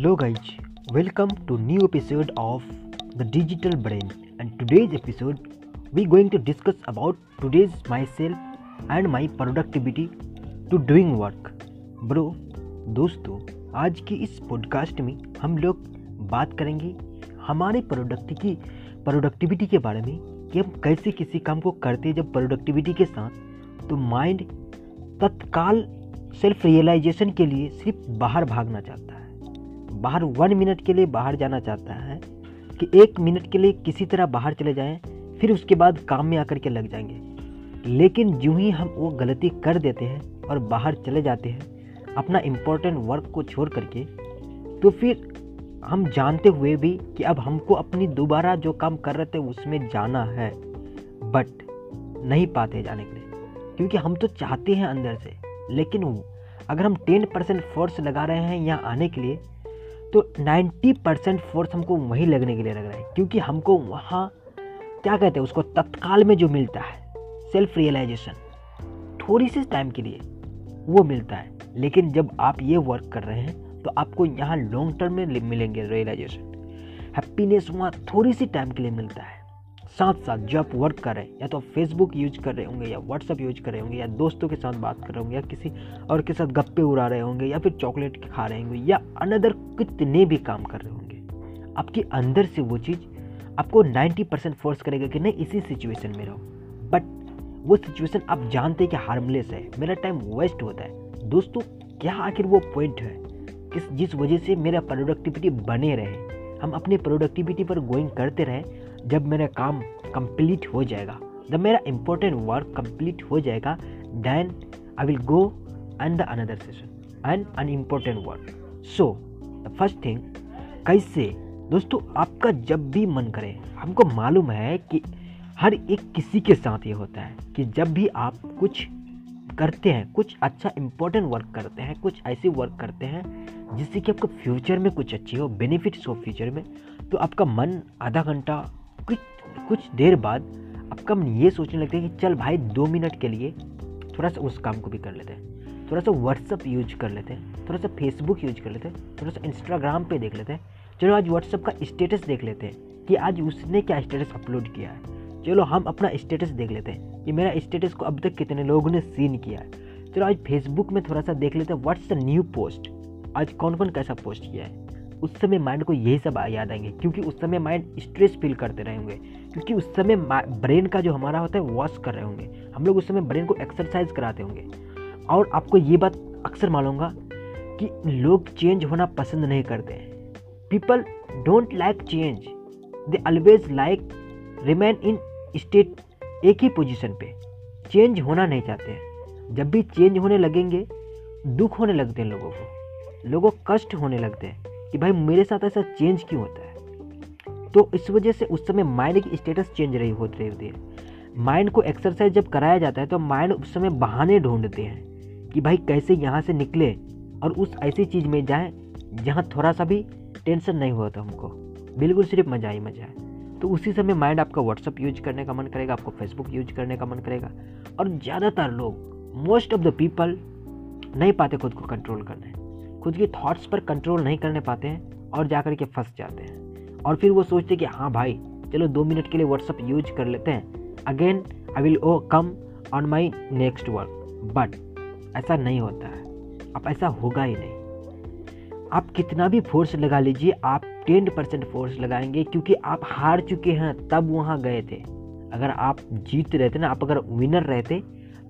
Hello guys welcome to new episode of the digital brain and today's episode we going to discuss about today's my self and my productivity to doing work bro दोस्तों, आज की इस podcast में हम लोग बात करेंगे हमारे प्रोडक्ट की प्रोडक्टिविटी के बारे में, कि हम कैसे किसी काम को करते हैं जब प्रोडक्टिविटी के साथ। तो माइंड तत्काल सेल्फ रियलाइजेशन के लिए सिर्फ़ बाहर भागना चाहता है। बाहर वन मिनट के लिए बाहर जाना चाहता है कि एक मिनट के लिए किसी तरह बाहर चले जाएँ, फिर उसके बाद काम में आकर के लग जाएँगे। लेकिन जो ही हम वो गलती कर देते हैं और बाहर चले जाते हैं, अपना इम्पोर्टेंट वर्क को छोड़ करके तो फिर हम जानते हुए भी कि अब हमको अपनी दोबारा जो काम कर रहे थे उसमें जाना है बट नहीं पाते जाने के लिए। क्योंकि हम तो चाहते हैं अंदर से, लेकिन अगर हम टेन परसेंट फोर्स लगा रहे हैं यहाँ आने के लिए तो 90 परसेंट फोर्स हमको वहीं लगने के लिए लग रहा है, क्योंकि हमको वहाँ, क्या कहते हैं, उसको तत्काल में जो मिलता है सेल्फ रियलाइजेशन थोड़ी सी टाइम के लिए वो मिलता है। लेकिन जब आप ये वर्क कर रहे हैं तो आपको यहाँ लॉन्ग टर्म में मिलेंगे रियलाइजेशन हैप्पीनेस वहाँ थोड़ी सी टाइम के लिए मिलता है। साथ साथ जो आप वर्क कर रहे हैं, या तो आप फेसबुक यूज़ कर रहे होंगे, या व्हाट्सअप यूज़ कर रहे होंगे, या दोस्तों के साथ बात कर रहे होंगे, या किसी और के साथ गप्पे उड़ा रहे होंगे, या फिर चॉकलेट खा रहे होंगे, या अनदर कितने भी काम कर रहे होंगे, आपके अंदर से वो चीज़ आपको 90 परसेंट फोर्स करेगा कि नहीं, इसी सिचुएशन में रहो। बट वो सिचुएशन आप जानते हैं कि हार्मलेस है। मेरा टाइम वेस्ट होता है। दोस्तों, क्या आखिर वो पॉइंट है? किस, जिस वजह से मेरा प्रोडक्टिविटी बने रहे? हम अपने प्रोडक्टिविटी पर गोइंग करते रहें जब मेरा काम कंप्लीट हो जाएगा, जब मेरा इम्पोर्टेंट वर्क कंप्लीट हो जाएगा then I will go and the another session and an important work so the first thing कैसे? दोस्तों, आपका जब भी मन करे, हमको मालूम है कि हर एक किसी के साथ ये होता है कि जब भी आप कुछ करते हैं, कुछ अच्छा इम्पोर्टेंट वर्क करते हैं, कुछ ऐसे वर्क करते हैं, जिससे कि आपको फ्यूचर में कुछ अच्छी हो बेनिफिट्स हो फ्यूचर में तो आपका मन आधा घंटा कुछ कुछ देर बाद आपका मन ये सोचने लगता है कि चल भाई दो मिनट के लिए थोड़ा सा उस काम को भी कर लेते हैं। थोड़ा सा व्हाट्सअप यूज़ कर लेते हैं, थोड़ा सा फेसबुक यूज़ कर लेते हैं, थोड़ा सा इंस्टाग्राम पे देख लेते हैं। चलो आज व्हाट्सअप का स्टेटस देख लेते हैं कि आज उसने क्या स्टेटस अपलोड किया है। चलो हम अपना स्टेटस देख लेते हैं कि मेरा स्टेटस को अब तक कितने लोगों ने सीन किया है। चलो आज फेसबुक में थोड़ा सा देख लेते हैं व्हाट्स द न्यू पोस्ट आज कौन कौन कैसा पोस्ट किया है? उस समय माइंड को यही सब याद आएँगे, क्योंकि उस समय माइंड स्ट्रेस फील करते रहे होंगे, क्योंकि उस समय ब्रेन का जो हमारा होता है वॉश कर रहे होंगे। हम लोग उस समय ब्रेन को एक्सरसाइज कराते होंगे। और आपको ये बात अक्सर मालूँगा कि लोग चेंज होना पसंद नहीं करते people don't like change they always like remain in state एक ही पोजीशन पे। चेंज होना नहीं चाहते हैं। जब भी चेंज होने लगेंगे, दुख होने लगते हैं लोगों को। लोगों कष्ट होने लगते हैं। कि भाई मेरे साथ ऐसा चेंज क्यों होता है? तो इस वजह से उस समय माइंड की स्टेटस चेंज रही होती है। माइंड को एक्सरसाइज जब कराया जाता है तो माइंड उस समय बहाने ढूंढते हैं कि भाई कैसे यहाँ से निकले और उस ऐसी चीज़ में जाए जहाँ थोड़ा सा भी टेंशन नहीं होता हमको। बिल्कुल सिर्फ़ मज़ा ही मज़ा है। तो उसी समय माइंड आपका व्हाट्सअप यूज़ करने का मन करेगा, आपको फेसबुक यूज़ करने का मन करेगा और ज़्यादातर लोग मोस्ट ऑफ़ द पीपल नहीं पाते खुद को कंट्रोल करने। खुद के थॉट्स पर कंट्रोल नहीं करने पाते हैं और जा कर के फंस जाते हैं। और फिर वो सोचते कि हाँ भाई, चलो दो मिनट के लिए व्हाट्सअप यूज़ कर लेते हैं। Again I will oh come on my next work but ऐसा नहीं होता है। अब ऐसा होगा ही नहीं। आप कितना भी फोर्स लगा लीजिए, आप टेन परसेंट फोर्स लगाएँगे क्योंकि आप हार चुके हैं, तब वहाँ गए थे। अगर आप जीत रहे थे ना, आप अगर विनर रहते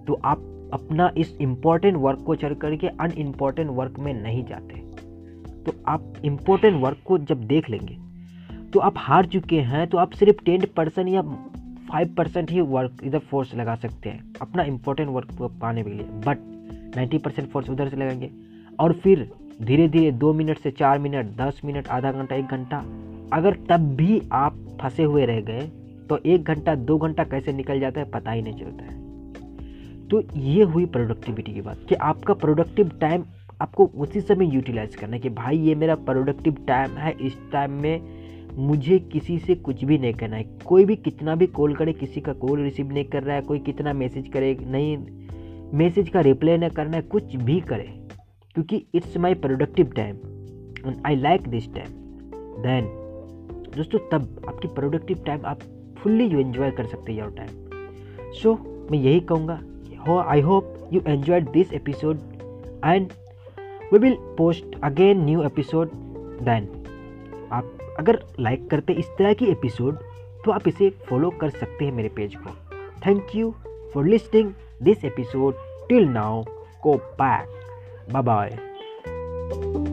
तो आप अपना इस इम्पोर्टेंट वर्क को चढ़ करके अन अनइम्पॉर्टेंट वर्क में नहीं जाते। तो आप इम्पोर्टेंट वर्क को जब देख लेंगे तो आप हार चुके हैं तो आप सिर्फ़ टेन परसेंट या फाइव परसेंट ही वर्क इधर फोर्स लगा सकते हैं, अपना इम्पोर्टेंट वर्क को पाने के लिए। बट नाइन्टी परसेंट फोर्स उधर से लगाएँगे, और फिर धीरे धीरे दो मिनट से चार मिनट दस मिनट आधा घंटा, एक घंटा, अगर तब भी आप फंसे हुए रह गए तो एक घंटा, दो घंटा कैसे निकल जाता है पता ही नहीं चलता है। तो ये हुई प्रोडक्टिविटी की बात कि आपका प्रोडक्टिव टाइम आपको उसी समय यूटिलाइज करना है कि भाई ये मेरा प्रोडक्टिव टाइम है, इस टाइम में मुझे किसी से कुछ भी नहीं करना है। कोई भी कितना भी कॉल करे, किसी का कॉल रिसीव नहीं कर रहा है, कोई कितना मैसेज करे, नहीं मैसेज का रिप्लाई नहीं करना है, कुछ भी करे। क्योंकि it's my productive time and I like this time then दोस्तों, तब आपकी प्रोडक्टिव टाइम आप फुल्ली यू एंजॉय कर सकते हैं योर टाइम सो मैं यही कहूँगा I hope you enjoyed this episode and we will post again new episode then आप अगर लाइक करते इस तरह की एपिसोड तो आप इसे फॉलो कर सकते हैं मेरे पेज को। Thank you for listing this episode till now को बैक बाय bye